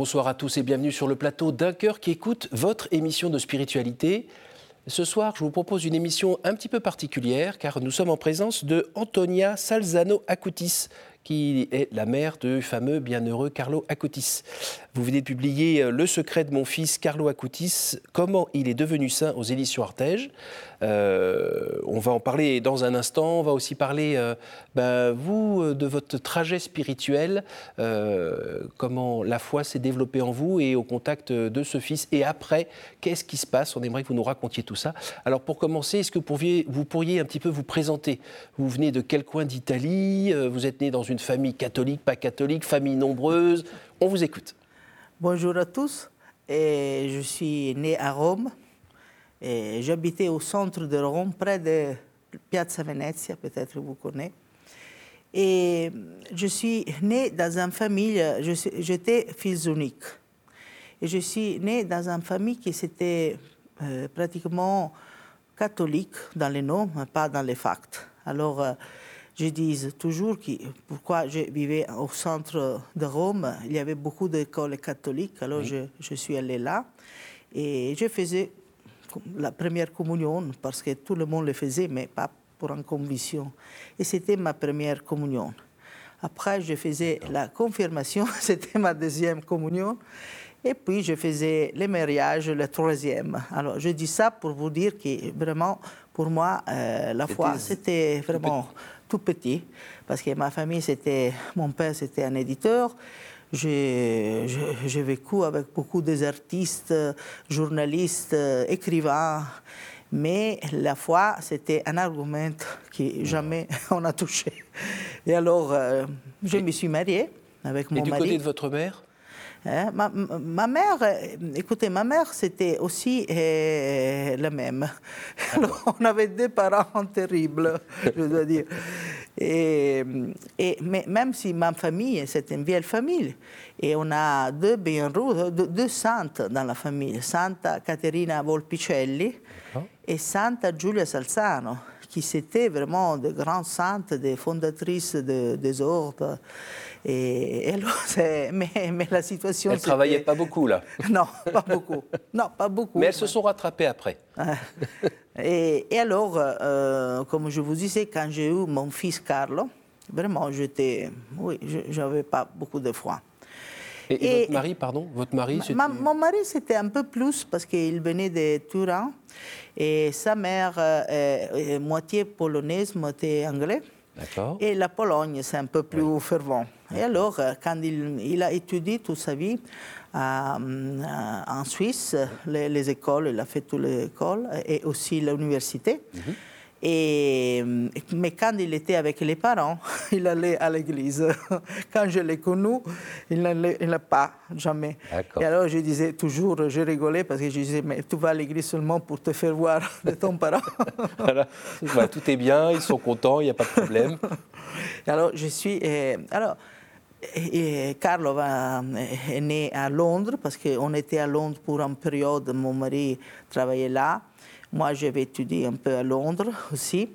Bonsoir à tous et bienvenue sur le plateau d'un cœur qui écoute votre émission de spiritualité. Ce soir, je vous propose une émission un petit peu particulière car nous sommes en présence de Antonia Salzano Acutis, qui est la mère du fameux bienheureux Carlo Acutis. Vous venez de publier euh, Le secret de mon fils Carlo Acutis, comment il est devenu saint aux éditions Artege. Euh, on va en parler dans un instant. On va aussi parler, euh, ben, vous, de votre trajet spirituel, comment la foi s'est développée en vous et au contact de ce fils. Et après, qu'est-ce qui se passe? On aimerait que vous nous racontiez tout ça. Alors pour commencer, est-ce que vous pourriez, vous pourriez un petit peu vous présenter? Vous venez de quel coin d'Italie? Vous êtes né dans famille catholique, pas catholique, famille nombreuse On vous écoute. Bonjour à tous. Et je suis né à Rome. J'habitais au centre de Rome, près de Piazza Venezia, peut-être vous connaissez. Et je suis né dans une famille, j'étais fils unique. Et je suis né dans une famille qui était euh, pratiquement catholique dans les noms, pas dans les facts. Alors, euh, je dis toujours que pourquoi je vivais au centre de Rome, il y avait beaucoup d'écoles catholiques, alors je, je, suis allé là et je faisais la première communion parce que tout le monde le faisait, mais pas pour une conviction. Et c'était ma première communion. Après, je faisais la confirmation, c'était ma deuxième communion. Et puis, je faisais le mariage, le troisième. Alors, je dis ça pour vous dire que vraiment, pour moi, euh, la foi, c'était vraiment tout petit, parce que ma famille, c'était, mon père, c'était un éditeur. J'ai vécu avec beaucoup d'artistes, journalistes, écrivains, mais la foi, c'était un argument que jamais on a touché. Et alors, euh, je me suis mariée avec mon mari. Et du côté de votre mère? Hein, ma, mère, euh, écoutez, ma mère, c'était aussi euh, la même. on avait deux parents terribles, je dois dire. Et, et, mais même si ma famille, c'est une vieille famille, et on a deux bienheureux, deux, deux saintes dans la famille, Santa Caterina Volpicelli et Santa Giulia Salzano qui c'était vraiment de grandes saintes, des fondatrices de, des ordres. Et, mais, mais, la situation. Elles ne travaillaient pas beaucoup, là Non, pas beaucoup. Non, pas beaucoup. Mais elles se sont rattrapées après. et, et, alors, euh, comme je vous disais, quand j'ai eu mon fils Carlo, vraiment, j'étais. Oui, je n'avais pas beaucoup de foi. Et, votre mari, pardon Votre mari, Mon mari, c'était un peu plus parce qu'il venait de Turin et sa mère euh, est, moitié polonaise, moitié anglais. Et la Pologne, c'est un peu plus fervent. Et alors, euh, quand il, a étudié toute sa vie euh, en Suisse, les, écoles, il a fait toutes les écoles et aussi l'université. Mhm. Et, mais quand il était avec les parents, il allait à l'église. Quand je l'ai connu, il n'a pas, jamais. Et alors je disais toujours, je rigolais parce que je disais, mais tu vas à l'église seulement pour te faire voir de ton parent. voilà. tout est bien, ils sont contents, il n'y a pas de problème. alors je suis. alors, et Carlo est né à Londres parce qu'on était à Londres pour une période, mon mari travaillait là. Moi, j'avais étudié un peu à Londres aussi.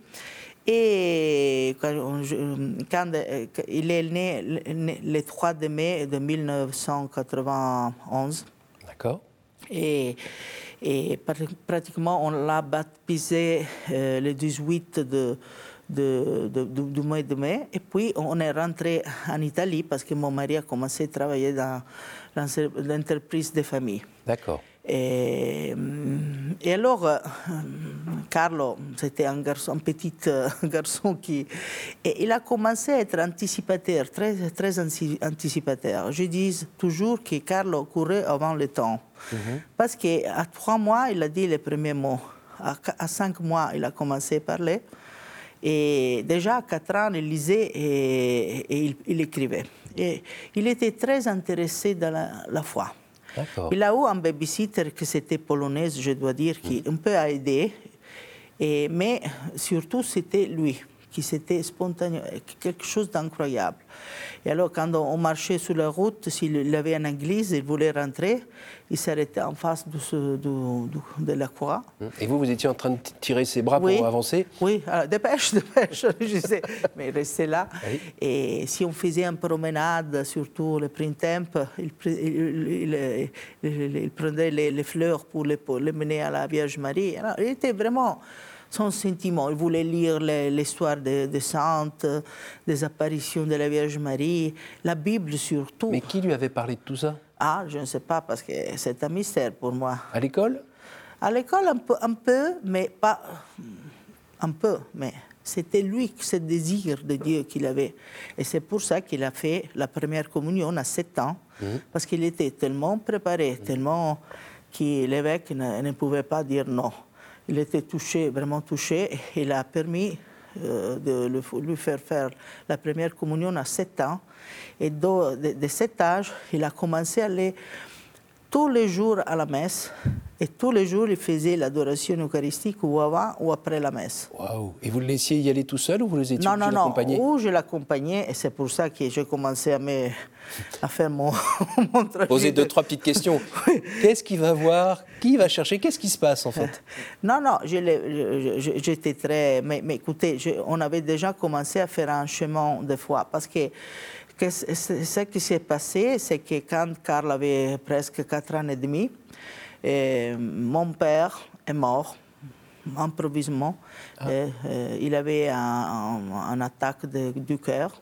Et quand, euh, il est né le 3 mai de 1991. D'accord. Et, et, pratiquement, on l'a baptisé euh, le 18 de, de, du mois de mai. Et puis, on est rentré en Italie parce que mon mari a commencé à travailler dans l'entreprise de famille. D'accord. Et, et, alors, euh, Carlo, c'était un garçon, un petit euh, garçon qui, et il a commencé à être anticipataire, très, très anticipataire. Je dis toujours que Carlo courait avant le temps, mhm. parce qu'à trois mois, il a dit les premiers mots. À, cinq mois, il a commencé à parler. Et déjà à quatre ans, il lisait et, il, il, écrivait. Et il était très intéressé dans la, la foi. Il a eu un babysitter qui c'était polonaise, je dois dire, qui un peu a aidé. Et, mais surtout, c'était lui qui c'était spontané, quelque chose d'incroyable. Et alors, quand on marchait sur la route, s'il avait une église, il voulait rentrer, il s'arrêtait en face de, de, la croix. Et vous, vous étiez en train de tirer ses bras pour avancer? Oui, alors, dépêche, dépêche, je sais, mais restez là. Et si on faisait une promenade, surtout le printemps, il, il, il, prenait les, fleurs pour les, pour les mener à la Vierge Marie. Alors, il était vraiment son sentiment. Il voulait lire l'histoire des, saintes, des apparitions de la Vierge Marie, la Bible surtout. Mais qui lui avait parlé de tout ça? Ah, je ne sais pas, parce que c'est un mystère pour moi. À l'école? À l'école, un peu, un peu, mais pas. Un peu, mais c'était lui, ce désir de Dieu qu'il avait. Et c'est pour ça qu'il a fait la première communion à 7 ans, mhm. parce qu'il était tellement préparé, tellement que l'évêque ne pouvait pas dire non il était touché, vraiment touché. Et il a permis euh, de lui faire faire la première communion à 7 ans. Et de, de, cet âge, il a commencé à aller tous les jours à la messe. Et tous les jours, il faisait l'adoration eucharistique ou avant ou après la messe. Waouh Et vous le laissiez y aller tout seul ou vous les étiez Non, non, non. Ou je l'accompagnais et c'est pour ça que j'ai commencé à, me, à faire mon, mon travail. Poser deux, trois petites questions. Qu'est-ce qu'il va voir Qui va chercher Qu'est-ce qui se passe en fait? Non, non, j'étais très. Mais, mais écoutez, on avait déjà commencé à faire un chemin de foi parce que ce qui s'est passé, c'est que quand Karl avait presque 4 ans et demi, et mon père est mort improvisement. Ah. il avait un, attaque du cœur.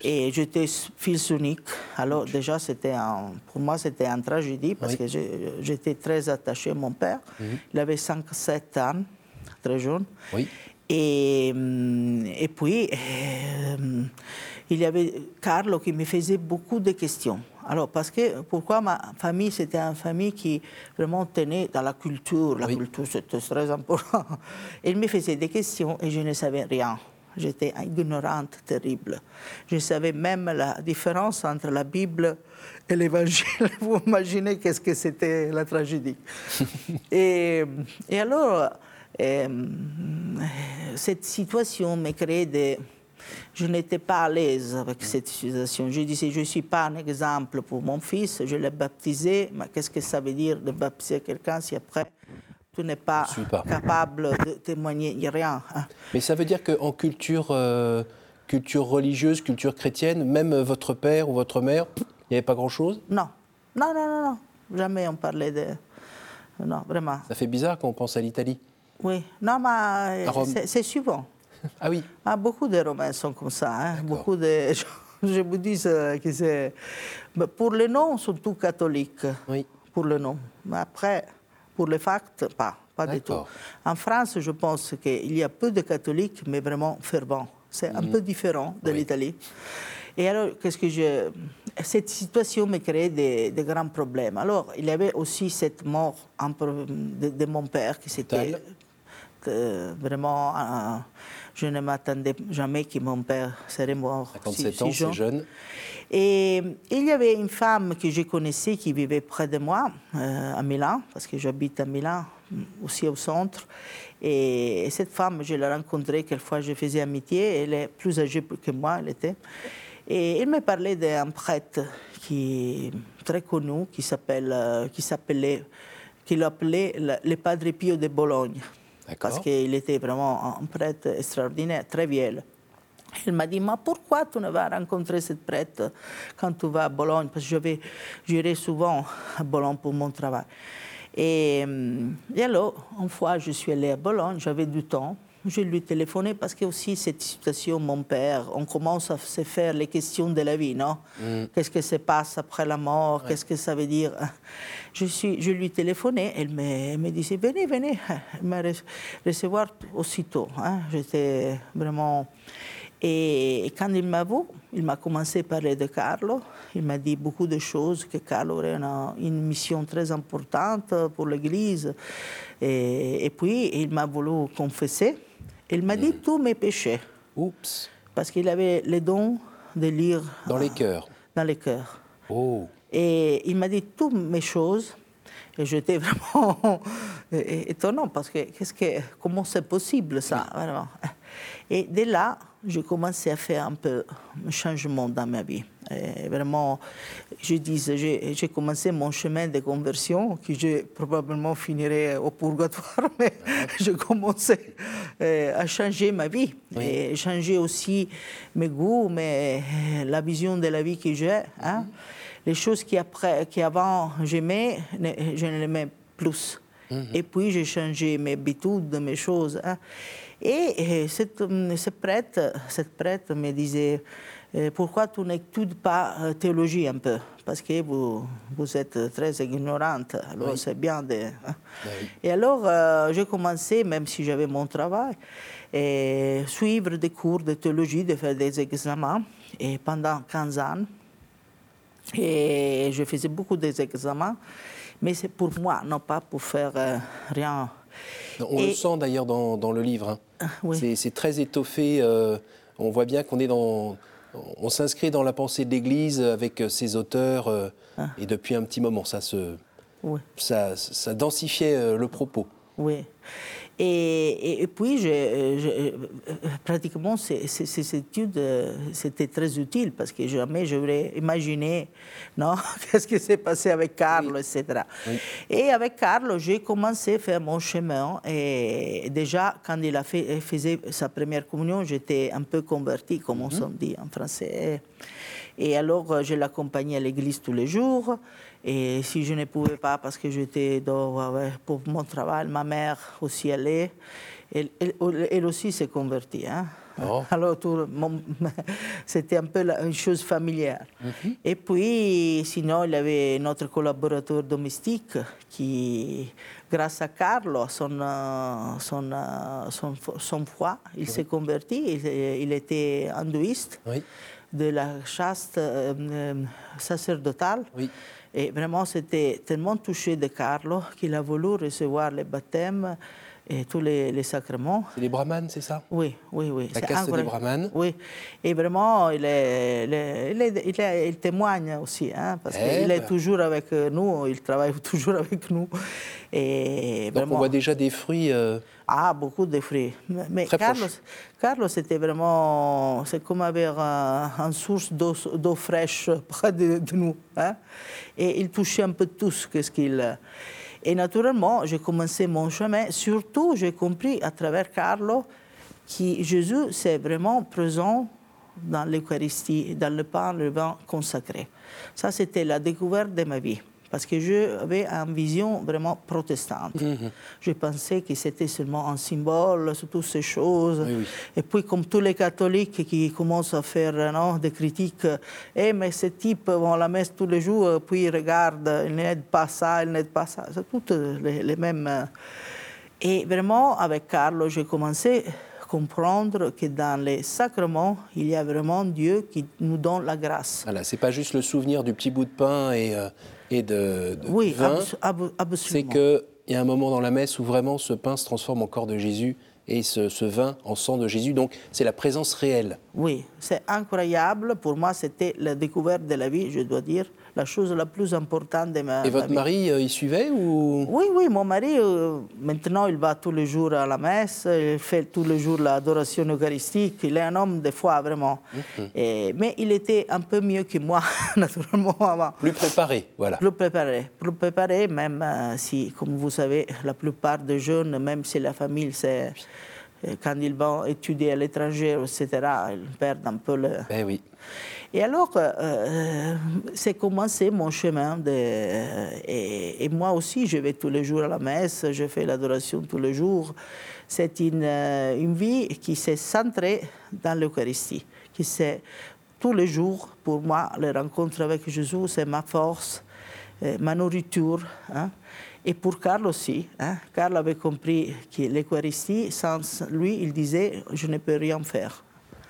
Et j'étais fils unique. Alors déjà, c'était pour moi, c'était une tragédie parce que j'étais très attaché à mon père. Mhm. Il avait 5-7 ans, très jeune. Oui. Et, et puis, euh, il y avait Carlo qui me faisait beaucoup de questions. Alors, parce que, pourquoi ma famille, c'était une famille qui vraiment tenait dans la culture. La culture, c'était très important. Il me faisait des questions et je ne savais rien. J'étais ignorante, terrible. Je savais même la différence entre la Bible et l'Évangile. Vous imaginez qu'est-ce que c'était la tragédie. et, et, alors, cette situation me créait des je n'étais pas à l'aise avec cette situation. Je disais, je ne suis pas un exemple pour mon fils, je l'ai baptisé, mais qu'est-ce que ça veut dire de baptiser quelqu'un si après tu n'es pas, capable de témoigner rien hein? Mais ça veut dire qu'en culture, euh, culture religieuse, culture chrétienne, même votre père ou votre mère, il n'y avait pas grand-chose? Non, non, non, non, non. Jamais on parlait de... Non, vraiment. Ça fait bizarre quand on pense à l'Italie. Oui, non, mais c'est souvent. Ah oui ah, Beaucoup de Romains sont comme ça. Hein. Beaucoup de... Je vous dis euh, que c'est... Pour les noms, tous catholiques. Oui. Pour le nom. Mais après, pour les facts, pas. Pas du tout. En France, je pense qu'il y a peu de catholiques, mais vraiment fervents. C'est un mhm. peu différent de l'Italie. Et alors, qu'est-ce que je... Cette situation me créait des, grands problèmes. Alors, il y avait aussi cette mort de, de mon père qui s'était vraiment, euh, je ne m'attendais jamais que mon père serait mort 57 si, ans, c'est jeune. Et il y avait une femme que je connaissais qui vivait près de moi, euh, à Milan, parce que j'habite à Milan, aussi au centre. Et, cette femme, je l'ai rencontrée quelquefois, je faisais amitié. Elle est plus âgée que moi, elle était. Et il me parlait d'un prêtre qui très connu, qui s'appelle, euh, qui s'appelait, qui l'appelait le Padre Pio de Bologne parce qu'il était vraiment un prêtre extraordinaire, très vieux. Il m'a dit, mais pourquoi tu ne vas rencontrer cette prêtre quand tu vas à Bologne? Parce que j'irai souvent à Bologne pour mon travail. Et, et alors, une fois, je suis allée à Bologne, j'avais du temps. Je lui ai téléphoné parce que aussi cette situation, mon père, on commence à se faire les questions de la vie, non? Mm. Qu'est-ce qui se passe après la mort? Qu'est-ce que ça veut dire? Je, suis, je lui ai téléphoné, elle me, me disait venez, venez, elle m'a recevoir aussitôt. Hein. J'étais vraiment. Et, quand il m'a vu, il m'a commencé à parler de Carlo. Il m'a dit beaucoup de choses, que Carlo aurait une, une mission très importante pour l'Église. Et, et, puis, il m'a voulu confesser. Il m'a dit mm. tous mes péchés. Oups. Parce qu'il avait le don de lire. Dans les cœurs. Dans les cœurs. Oh. Et il m'a dit toutes mes choses. Et j'étais vraiment étonnant parce que, qu'est-ce que comment c'est possible ça Et dès là, j'ai commencé à faire un peu un changement dans ma vie. Et vraiment, je dis, j'ai commencé mon chemin de conversion, que je probablement finirai au purgatoire, mais je commençais euh, à changer ma vie et changer aussi mes goûts, mais la vision de la vie que j'ai. Hein. Les choses qui, après, qui avant j'aimais, je ne les mets plus. Mhm. Et puis j'ai changé mes habitudes, mes choses. Hein. Et, cette, cette, prêtre, cette prêtre me disait, euh, pourquoi tu n'études pas euh, théologie un peu? Parce que vous, vous êtes très ignorante, alors c'est bien de... Hein. Et alors euh, j'ai commencé, même si j'avais mon travail, à suivre des cours de théologie, de faire des examens, et pendant 15 ans. Et je faisais beaucoup d'examens, mais c'est pour moi, non pas pour faire rien on le sent d'ailleurs dans, le livre. Hein. Ah, c'est très étoffé. Euh, on voit bien qu'on est dans. On s'inscrit dans la pensée de l'Église avec euh, ses auteurs. Euh, ah. Et depuis un petit moment, ça se. Ça, ça densifiait le propos. Oui. Et, puis, je, pratiquement, ces, études, c'était très utile parce que jamais j'aurais imaginé, non, qu'est-ce qui s'est passé avec Carlo, etc. Et avec Carlo, j'ai commencé à faire mon chemin. Et déjà, quand il a fait, faisait sa première communion, j'étais un peu converti, comme on mm dit en français. Et alors, je l'accompagnais à l'église tous les jours. Et si je ne pouvais pas parce que j'étais pour mon travail, ma mère aussi allait. Elle, elle, aussi s'est convertie. Hein. Oh. Alors, c'était un peu une chose familière. Mhm. Et puis, sinon, il y avait notre collaborateur domestique qui, grâce à Carlo, son, son, son, son foi, il s'est converti. Il, était hindouiste de la chaste euh, euh, sacerdotale. Oui. Et vraiment, c'était tellement touché de Carlo qu'il a voulu recevoir le baptême et tous les, sacrements. C'est les brahmanes, c'est ça? Oui, oui, oui. La caste des brahmanes Oui. Et vraiment, il, est, il, témoigne aussi, hein, parce eh qu'il est ben. toujours avec nous, il travaille toujours avec nous. Et Donc on voit déjà des fruits. Euh, ah, beaucoup de fruits. Mais Carlos, Carlos, c'était vraiment, c'est comme avoir une source d'eau fraîche près de, nous. Hein. Et il touchait un peu tout ce qu'il. Et naturellement, j'ai commencé mon chemin. Surtout, j'ai compris à travers Carlo que Jésus, c'est vraiment présent dans l'Eucharistie, dans le pain, le vin consacré. Ça, c'était la découverte de ma vie parce que j'avais une vision vraiment protestante. Mhm. Je pensais que c'était seulement un symbole sur toutes ces choses. Et puis, comme tous les catholiques qui commencent à faire non, des critiques, eh, mais ce type vont à la messe tous les jours, puis regarde, il n'aide pas ça, il n'aide pas ça. C'est toutes les, les, mêmes. Et vraiment, avec Carlo, j'ai commencé à comprendre que dans les sacrements, il y a vraiment Dieu qui nous donne la grâce. Voilà, c'est pas juste le souvenir du petit bout de pain et. Euh, et de, oui, vin, c'est qu'il y a un moment dans la messe où vraiment ce pain se transforme en corps de Jésus et ce, ce vin en sang de Jésus. Donc c'est la présence réelle. Oui, c'est incroyable. Pour moi, c'était la découverte de la vie, je dois dire la chose la plus importante de ma Et votre mari, euh, il suivait ou? Oui, oui, mon mari, euh, maintenant, il va tous les jours à la messe, il fait tous les jours l'adoration eucharistique. Il est un homme, des fois, vraiment. Mhm. Et, mais il était un peu mieux que moi, naturellement, avant. Plus préparé, voilà. Plus préparé. Plus préparé, même euh, si, comme vous savez, la plupart des jeunes, même si la famille, c'est quand ils vont étudier à l'étranger, etc., ils perdent un peu le... Ben oui. Et alors, euh, euh, c'est commencé mon chemin. De, et, moi aussi, je vais tous les jours à la messe, je fais l'adoration tous les jours. C'est une, euh, une vie qui s'est centrée dans l'Eucharistie, qui c'est tous les jours, pour moi, les rencontres avec Jésus, c'est ma force, ma nourriture. Hein. Et pour Carl aussi, hein, Carl avait compris que l'Eucharistie, sans lui, il disait, je ne peux rien faire.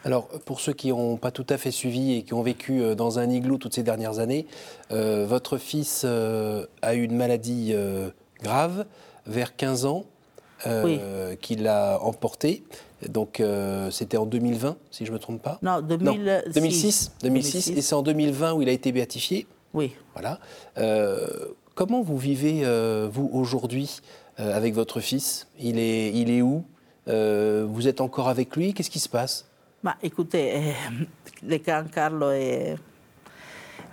Alors, pour ceux qui n'ont pas tout à fait suivi et qui ont vécu euh, dans un igloo toutes ces dernières années, euh, votre fils euh, a eu une maladie grave vers 15 ans qui l'a emporté. Donc, c'était en 2020, si je ne me trompe pas Non, 2006. 2006, Et c'est en 2020 où il a été béatifié Oui. Voilà. Comment vous vivez, vous, aujourd'hui, avec votre fils? Il est, il est où? Vous êtes encore avec lui? Qu'est-ce qui se passe? Bah, Écoutez, le grand Carlo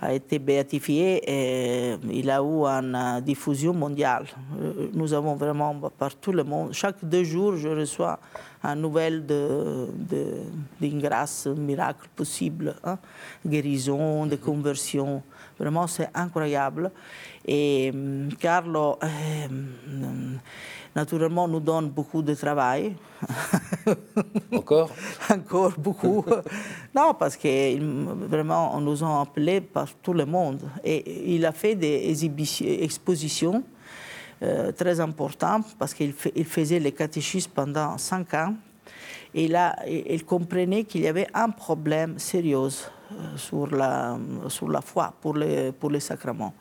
a été béatifié et il a eu une diffusion mondiale. Nous avons vraiment par tout le monde, chaque deux jours, je reçois une nouvelle d'une de, grâce, un miracle possible, hein? guérison, de conversion. Vraiment, c'est incroyable. Et Carlo, euh, naturellement, nous donne beaucoup de travail. Encore? Encore beaucoup. non, parce que vraiment, on nous a appelés par tout le monde. Et il a fait des expositions euh, très importantes parce qu'il faisait les catéchismes pendant cinq ans. Et là, il comprenait qu'il y avait un problème sérieux euh, sur la, sur la foi pour les, pour les sacrements.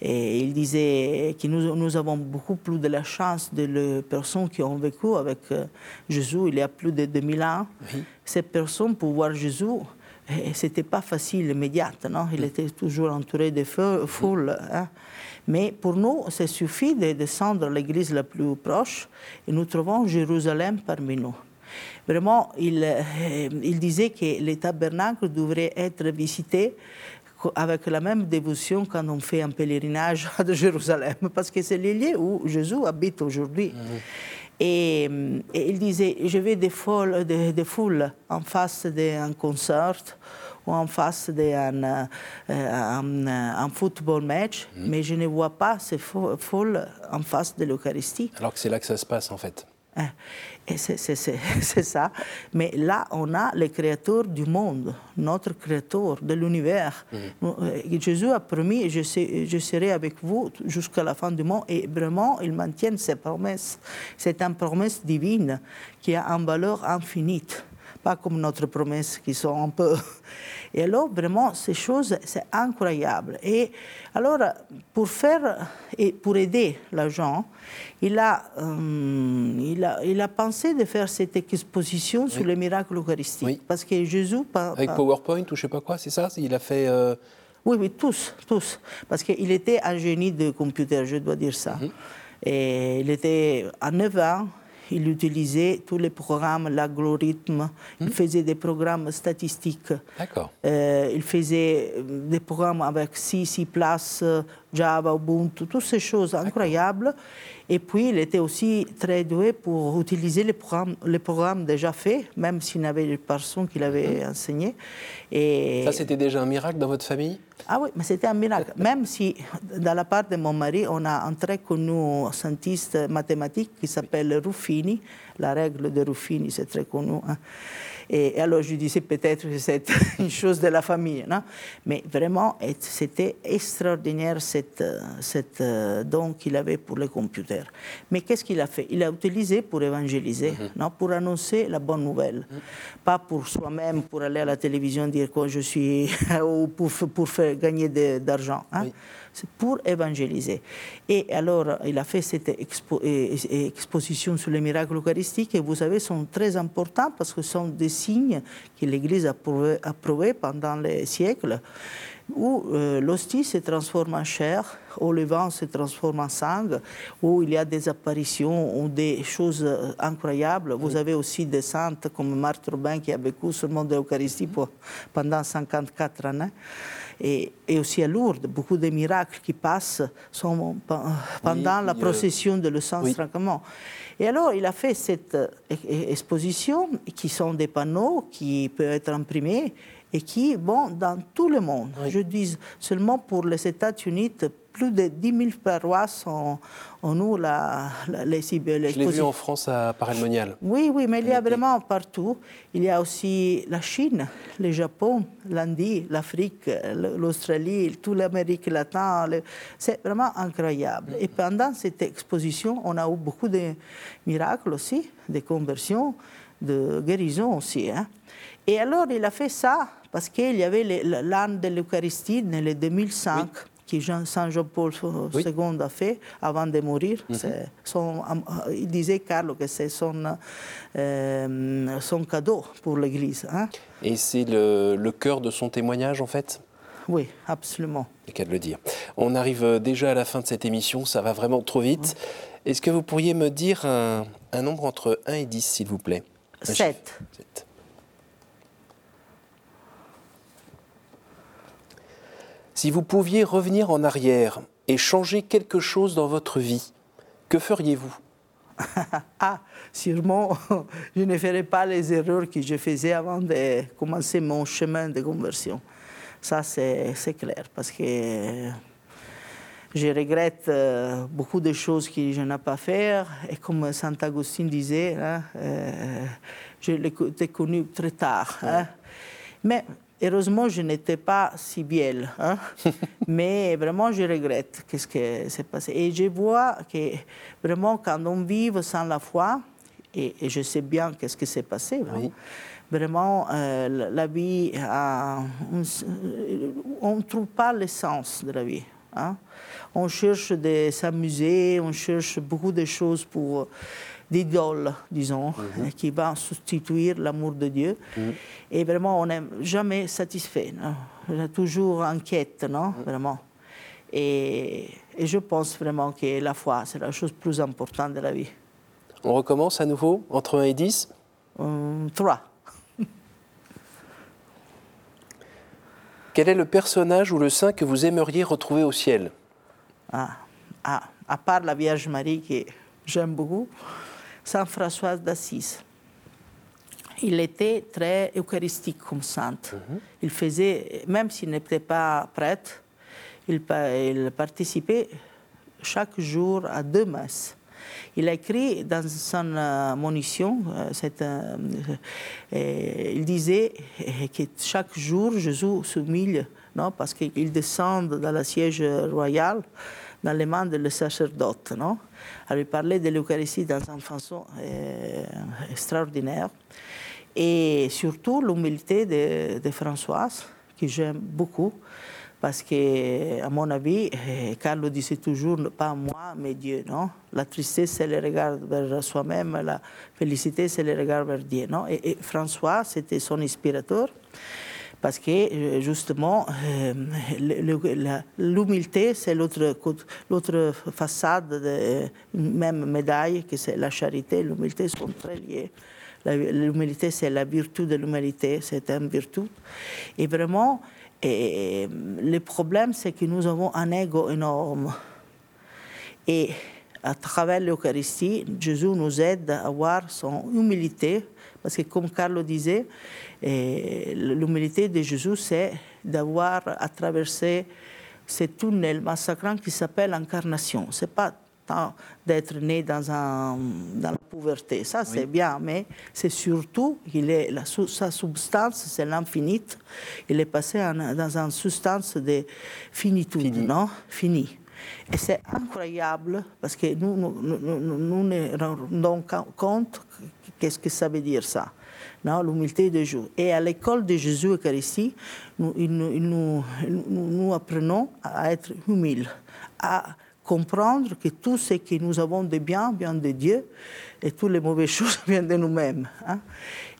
Et il disait que nous, nous avons beaucoup plus de la chance de les personnes qui ont vécu avec euh, Jésus il y a plus de 2000 ans. Ces personnes, pour voir Jésus, eh, c'était pas facile, immédiat, non? Il était toujours entouré de foules. Hein. Mais pour nous, ça suffit de descendre à l'église la plus proche et nous trouvons Jérusalem parmi nous. Vraiment, il, euh, il disait que les tabernacles devraient être visités avec la même dévotion quand on fait un pèlerinage à Jérusalem, parce que c'est le lieu où Jésus habite aujourd'hui. Mhm. Et, il disait, je vais des, folles, des, des foules en face d'un concert ou en face d'un euh, football match, mhm. mais je ne vois pas ces foules en face de l'Eucharistie. Alors que c'est là que ça se passe en fait. Hein? Et c'est ça. Mais là, on a le créateur du monde, notre créateur de l'univers. Mm. Euh, Jésus a promis, je, je serai avec vous jusqu'à la fin du monde. Et vraiment, il maintient ses promesses. C'est une promesse divine qui a une valeur infinie. Pas comme notre promesse qui sont un peu et alors, vraiment, ces choses, c'est incroyable. Et alors, pour faire et pour aider les gens, il a, euh, il, a, il a pensé de faire cette exposition sur les miracles eucharistiques. Parce que Jésus. Avec PowerPoint ou je ne sais pas quoi, c'est ça? Il a fait. Euh, oui, oui, tous, tous. Parce qu'il était un génie de computer, je dois dire ça. Mhm. Et il était à 9 ans, il utilisait tous les programmes, l'algorithme, il hmm. faisait des programmes statistiques. D'accord. Euh, il faisait des programmes avec C, C+, Java, Ubuntu, toutes ces choses incroyables. Et puis, il était aussi très doué pour utiliser les programmes, les programmes déjà faits, même s'il n'avait personne qui l'avait mhm. enseigné. Et... Ça, c'était déjà un miracle dans votre famille? Ah oui, mais c'était un miracle. même si, dans la part de mon mari, on a un très connu scientiste mathématique qui s'appelle Ruffini. La règle de Ruffini, c'est très connu. Hein. Et, alors je disais peut-être que c'est une chose de la famille, non mais vraiment c'était extraordinaire cette, cette euh, don qu'il avait pour les computers. Mais qu'est-ce qu'il a fait? Il a utilisé pour évangéliser, mhm. non pour annoncer la bonne nouvelle, mhm. pas pour soi-même, pour aller à la télévision dire que je suis ou pour, pour faire gagner d'argent. Hein? c'est pour évangéliser. Et alors, il a fait cette exposition sur les miracles eucharistiques, et vous savez, sont très importants parce que ce sont des signes que l'Église a approuvés pendant les siècles où euh, l'hostie se transforme en chair, où le vent se transforme en sang, où il y a des apparitions ou des choses euh, incroyables. Vous avez aussi des saintes comme Marthe Robin qui a vécu sur le monde de l'Eucharistie pendant 54 ans et, aussi à Lourdes. Beaucoup de miracles qui passent sont pendant la procession de le Saint-Sacrement. Et alors, il a fait cette euh, exposition qui sont des panneaux qui peuvent être imprimés et qui vont dans tout le monde. Je dis seulement pour les États-Unis, plus de 10 000 paroisses ont, ont eu la, les, les Je l'ai vu en France à Paray-le-Monial. Oui, oui, mais il y a vraiment partout. Il y a aussi la Chine, le Japon, l'Indie, l'Afrique, l'Australie, toute l'Amérique latine. C'est vraiment incroyable. Et pendant cette exposition, on a eu beaucoup de miracles aussi, de conversions, de guérisons aussi. Hein. Et alors, il a fait ça parce qu'il y avait l'an de l'Eucharistie en le 2005 que Saint Jean-Paul II a fait avant de mourir. Mhm. son, euh, il disait, Carlo, que c'est son, euh, son cadeau pour l'Église. Hein. Et c'est le, le, cœur de son témoignage, en fait? Oui, absolument. C'est qu'à le dire. On arrive déjà à la fin de cette émission, ça va vraiment trop vite. Est-ce que vous pourriez me dire un, nombre entre 1 et 10, s'il vous plaît? 7. Si vous pouviez revenir en arrière et changer quelque chose dans votre vie, que feriez-vous? Ah, sûrement, je ne ferais pas les erreurs que je faisais avant de commencer mon chemin de conversion. Ça, c'est clair, parce que je regrette euh, beaucoup de choses que je n'ai pas fait. Et comme Saint Augustin disait, hein, euh, je l'ai connu très tard. Hein. Mais heureusement, je n'étais pas si belle. Hein. Mais vraiment, je regrette ce qui s'est passé. Et je vois que vraiment, quand on vit sans la foi, et, je sais bien qu'est-ce qui s'est passé, vraiment, euh, la vie, on ne trouve pas l'essence de la vie. Hein. On cherche de s'amuser, on cherche beaucoup de choses pour d'idoles, disons, mhm. qui vont substituer l'amour de Dieu. Mhm. Et vraiment, on n'est jamais satisfait. On est toujours en quête, non mhm. Vraiment. Et, je pense vraiment que la foi, c'est la chose plus importante de la vie. On recommence à nouveau, entre 1 et 10 3. Quel est le personnage ou le saint que vous aimeriez retrouver au ciel? Ah, ah, À part la Vierge Marie, que j'aime beaucoup, Saint François d'Assise. Il était très eucharistique comme saint. Mhm. Il faisait, même s'il n'était pas prêtre, il, il participait chaque jour à deux messes. Il a écrit dans son euh, monition, euh, euh, il disait que chaque jour Jésus s'humilie, non, parce qu'il descend dans la siège royale dans les mains des sacerdotes. Non Alors, il parlait de l'Eucharistie dans une façon extraordinaire. Et surtout l'humilité de, de Françoise, que j'aime beaucoup parce que, à mon avis, eh, Carlo disait toujours, pas moi, mais Dieu, non La tristesse, c'est le regard vers soi-même, la félicité, c'est le regard vers Dieu, non et, François, c'était son inspirateur, parce que, euh, justement, euh, l'humilité, c'est l'autre façade de même médaille, que c'est la charité, l'humilité sont très liées. L'humilité, c'est la vertu de l'humilité, c'est une vertu. Et vraiment, le problème, c'est que nous avons un ego énorme. Et à travers l'Eucharistie, Jésus nous aide à avoir son humilité, parce que comme Carlo disait, l'humilité de Jésus, c'est d'avoir à traverser ce tunnel massacrant qui s'appelle l'incarnation. Ce n'est pas d'être né dans, un, dans la pauvreté. Ça, c'est bien, mais c'est surtout qu'il est la, sa substance, c'est l'infinite. Il est passé dans une substance de finitude, Fini. non? Fini. Et c'est incroyable parce que nous nous, nous, nous nous rendons compte qu'est-ce que ça veut dire ça. L'humilité de Jésus. Et à l'école de Jésus Eucharistie, nous, nous, nous, apprenons à être humiles, à comprendre que tout ce que nous avons de bien vient de Dieu et toutes les mauvaises choses viennent de nous-mêmes. Hein.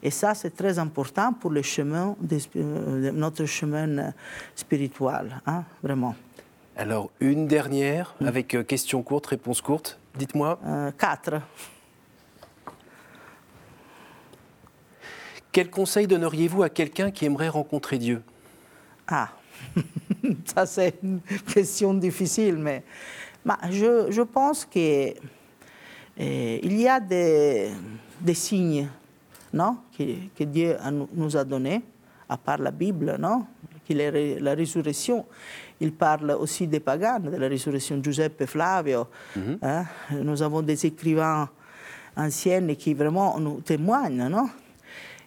Et ça, c'est très important pour le chemin de, notre chemin spirituel, hein, vraiment. Alors, une dernière, mm. avec euh, question courte, réponse courte. Dites-moi. Euh, quatre. Quel conseil donneriez-vous à quelqu'un qui aimerait rencontrer Dieu? Ah, ça c'est une question difficile, mais bah, je, je, pense qu'il eh, y a des, des signes non, que, que, Dieu nous a donnés, à part la Bible, non? Est la résurrection. Il parle aussi des pagans, de la résurrection Giuseppe Flavio. Mhm. Hein. Nous avons des écrivains anciens qui vraiment nous témoignent, non?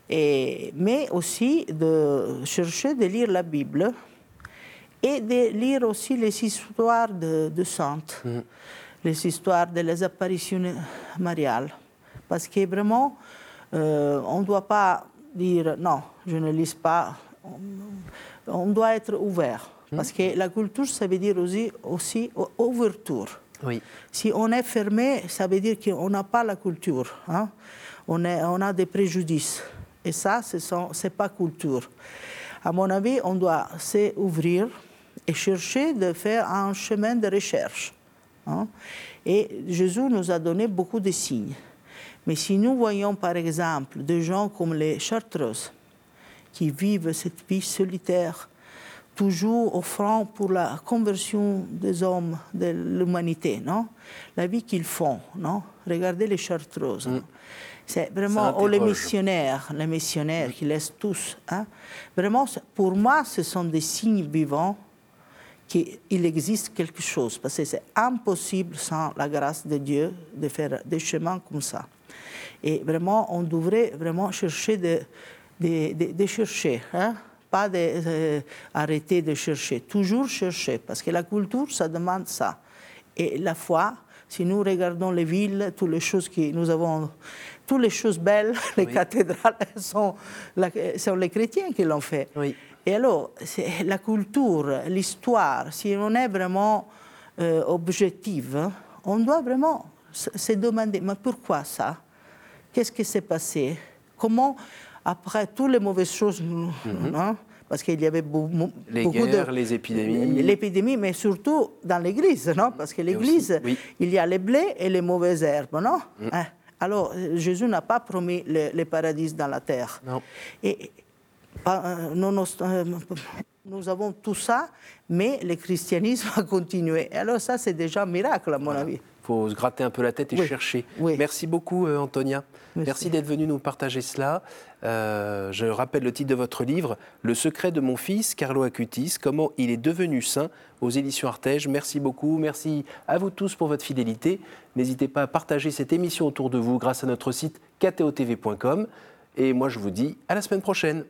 Et, mais aussi de chercher de lire la Bible et de lire aussi les histoires de, de saintes, mm. les histoires des apparitions mariales. Parce que vraiment, euh, on ne doit pas dire non, je ne lis pas. On, doit être ouvert. Parce que la culture, ça veut dire aussi, aussi ouverture. Oui. Si on est fermé, ça veut dire qu'on n'a pas la culture. Hein? On, est, on a des préjudices. Et ça, ce n'est pas culture. À mon avis, on doit s'ouvrir et chercher de faire un chemin de recherche. hein. Et Jésus nous a donné beaucoup de signes. Mais si nous voyons par exemple des gens comme les Chartreuses, qui vivent cette vie solitaire, toujours offrant pour la conversion des hommes, de l'humanité, non? La vie qu'ils font, non? Regardez les Chartreuses. hein. C'est vraiment, ou les missionnaires, les missionnaires qui laissent tous. hein. Vraiment, pour moi, ce sont des signes vivants qu'il existe quelque chose, parce que c'est impossible sans la grâce de Dieu de faire des chemins comme ça. Et vraiment, on devrait vraiment chercher de, de, de- de chercher, hein? pas d'arrêter de chercher, toujours chercher, parce que la culture, ça demande ça. Et la foi, si nous regardons les villes, toutes les choses que nous avons, toutes les choses belles, les Oui. cathédrales, sont, la- sont les chrétiens qui l'ont fait. Oui. Et alors, c'est la culture, l'histoire, si on est vraiment euh, objectif, hein, on doit vraiment se demander, mais pourquoi ça? Qu'est-ce qui s'est passé? Comment, après toutes les mauvaises choses, nous- hein, parce qu'il y avait beau- mo- Mhm. Les beaucoup guerres, de... les épidémies. L'épidémie, mais surtout dans l'Église, non Parce que l'Église, oui. Mm. il y a les blés et les mauvaises herbes, non Hein Alors, Jésus n'a pas promis le, le paradis dans la terre. Non. Et euh, non, non, euh, nous avons tout ça, mais le christianisme a continué. Alors ça, c'est déjà un miracle, à mon avis. Faut se gratter un peu la tête et Oui. chercher. Oui. Merci beaucoup, euh, Antonia. Merci, Merci. d'être venu nous partager cela. Euh, je rappelle le titre de votre livre, Le secret de mon fils, Carlo Acutis, comment il est devenu saint, aux éditions Artege. Merci beaucoup. Merci à vous tous pour votre fidélité. N'hésitez pas à partager cette émission autour de vous grâce à notre site ktotv.com. Et moi, je vous dis à la semaine prochaine.